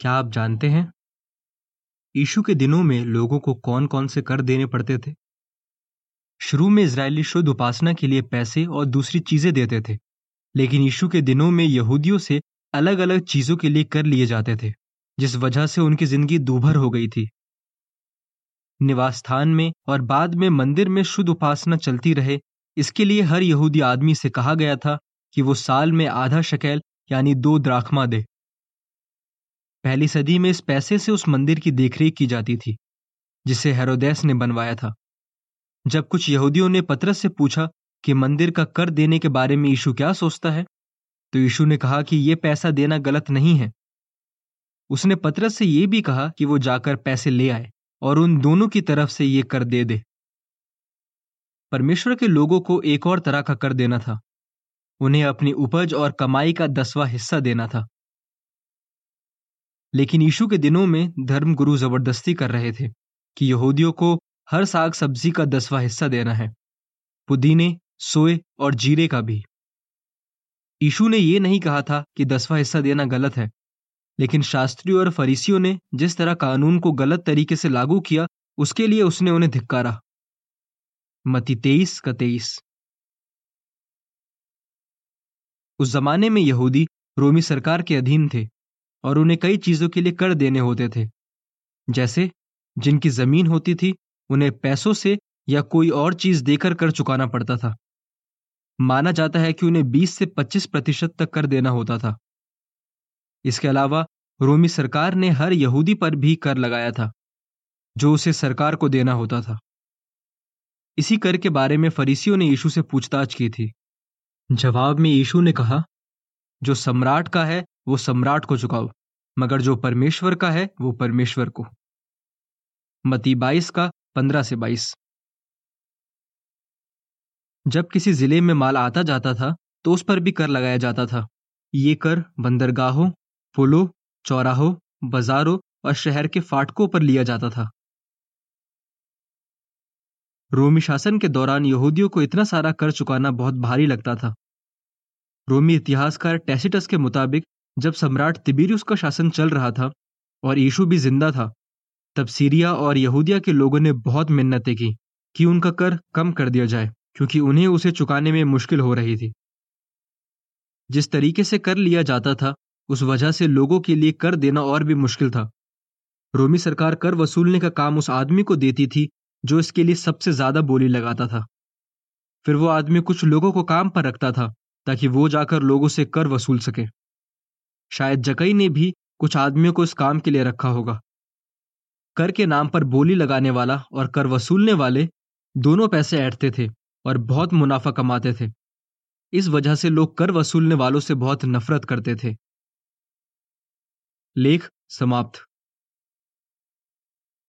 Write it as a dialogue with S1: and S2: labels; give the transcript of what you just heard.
S1: क्या आप जानते हैं? यीशु के दिनों में लोगों को कौन कौन से कर देने पड़ते थे? शुरू में इसराइली शुद्ध उपासना के लिए पैसे और दूसरी चीज़ें देते थे, लेकिन यीशु के दिनों में यहूदियों से अलग अलग चीज़ों के लिए कर लिए जाते थे, जिस वजह से उनकी ज़िंदगी दूभर हो गई थी। निवास स्थान में और बाद में मंदिर में शुद्ध उपासना चलती रहे, इसके लिए हर यहूदी आदमी से कहा गया था कि वो साल में आधा शकेल, यानी दो द्राखमा दे। पहली सदी में इस पैसे से उस मंदिर की देखरेख की जाती थी, जिसे हेरोदेस ने बनवाया था। जब कुछ यहूदियों ने पतरस से पूछा कि मंदिर का कर देने के बारे में यीशु क्या सोचता है तो यीशु ने कहा कि यह पैसा देना गलत नहीं है। उसने पतरस से यह भी कहा कि वो जाकर पैसे ले आए और उन दोनों की तरफ़ से ये कर दे दे। परमेश्वर के लोगों को एक और तरह का कर देना था। उन्हें अपनी उपज और कमाई का दसवां हिस्सा देना था। लेकिन यीशु के दिनों में धर्म गुरु ज़बरदस्ती कर रहे थे कि यहूदियों को हर साग सब्ज़ी का दसवां हिस्सा देना है, पुदीने, सोए और जीरे का भी। यीशु ने यह नहीं कहा था कि दसवां हिस्सा देना गलत है, लेकिन शास्त्रियों और फरीसियों ने जिस तरह कानून को गलत तरीके से लागू किया, उसके लिए उसने उन्हें धिक्कारा। मती तेईस का तेईस। उस जमाने में यहूदी रोमी सरकार के अधीन थे। और उन्हें कई चीज़ों के लिए कर देने होते थे। जैसे, जिनकी ज़मीन होती थी, उन्हें पैसों से या कोई और चीज़ देकर कर चुकाना पड़ता था। माना जाता है कि उन्हें 20 से 25 प्रतिशत तक कर देना होता था। इसके अलावा, रोमी सरकार ने हर यहूदी पर भी कर लगाया था, जो उसे सरकार को देना होता था। इसी कर के बारे में फरीसियों ने यीशु से पूछताछ की थी। जवाब में यीशु ने कहा, जो सम्राट का है वो सम्राट को चुकाओ मगर जो परमेश्वर का है, वो परमेश्वर को। मती बाईस का पंद्रह से बाईस। जब किसी ज़िले में माल आता जाता था तो उस पर भी कर लगाया जाता था। ये कर बंदरगाहों, पुलों, चौराहों, बाजारों और शहर के फाटकों पर लिया जाता था। रोमी शासन के दौरान यहूदियों को इतना सारा कर चुकाना बहुत भारी लगता था। रोमी इतिहासकार टेसिटस के मुताबिक जब सम्राट तिबिरियस का शासन चल रहा था और यीशु भी ज़िंदा था, तब सीरिया और यहूदिया के लोगों ने बहुत मिन्नतें की कि उनका कर कम कर दिया जाए, क्योंकि उन्हें उसे चुकाने में मुश्किल हो रही थी। जिस तरीके से कर लिया जाता था, उस वजह से लोगों के लिए कर देना और भी मुश्किल था। रोमी सरकार कर वसूलने का काम उस आदमी को देती थी, जो इसके लिए सबसे ज़्यादा बोली लगाता था। फिर वो आदमी कुछ लोगों को काम पर रखता था, ताकि वो जाकर लोगों से कर वसूल सके। शायद जकई ने भी कुछ आदमियों को इस काम के लिए रखा होगा। कर के नाम पर बोली लगाने वाला और कर वसूलने वाले दोनों पैसे ऐठते थे और बहुत मुनाफा कमाते थे। इस वजह से लोग कर वसूलने वालों से बहुत नफरत करते थे। लेख समाप्त।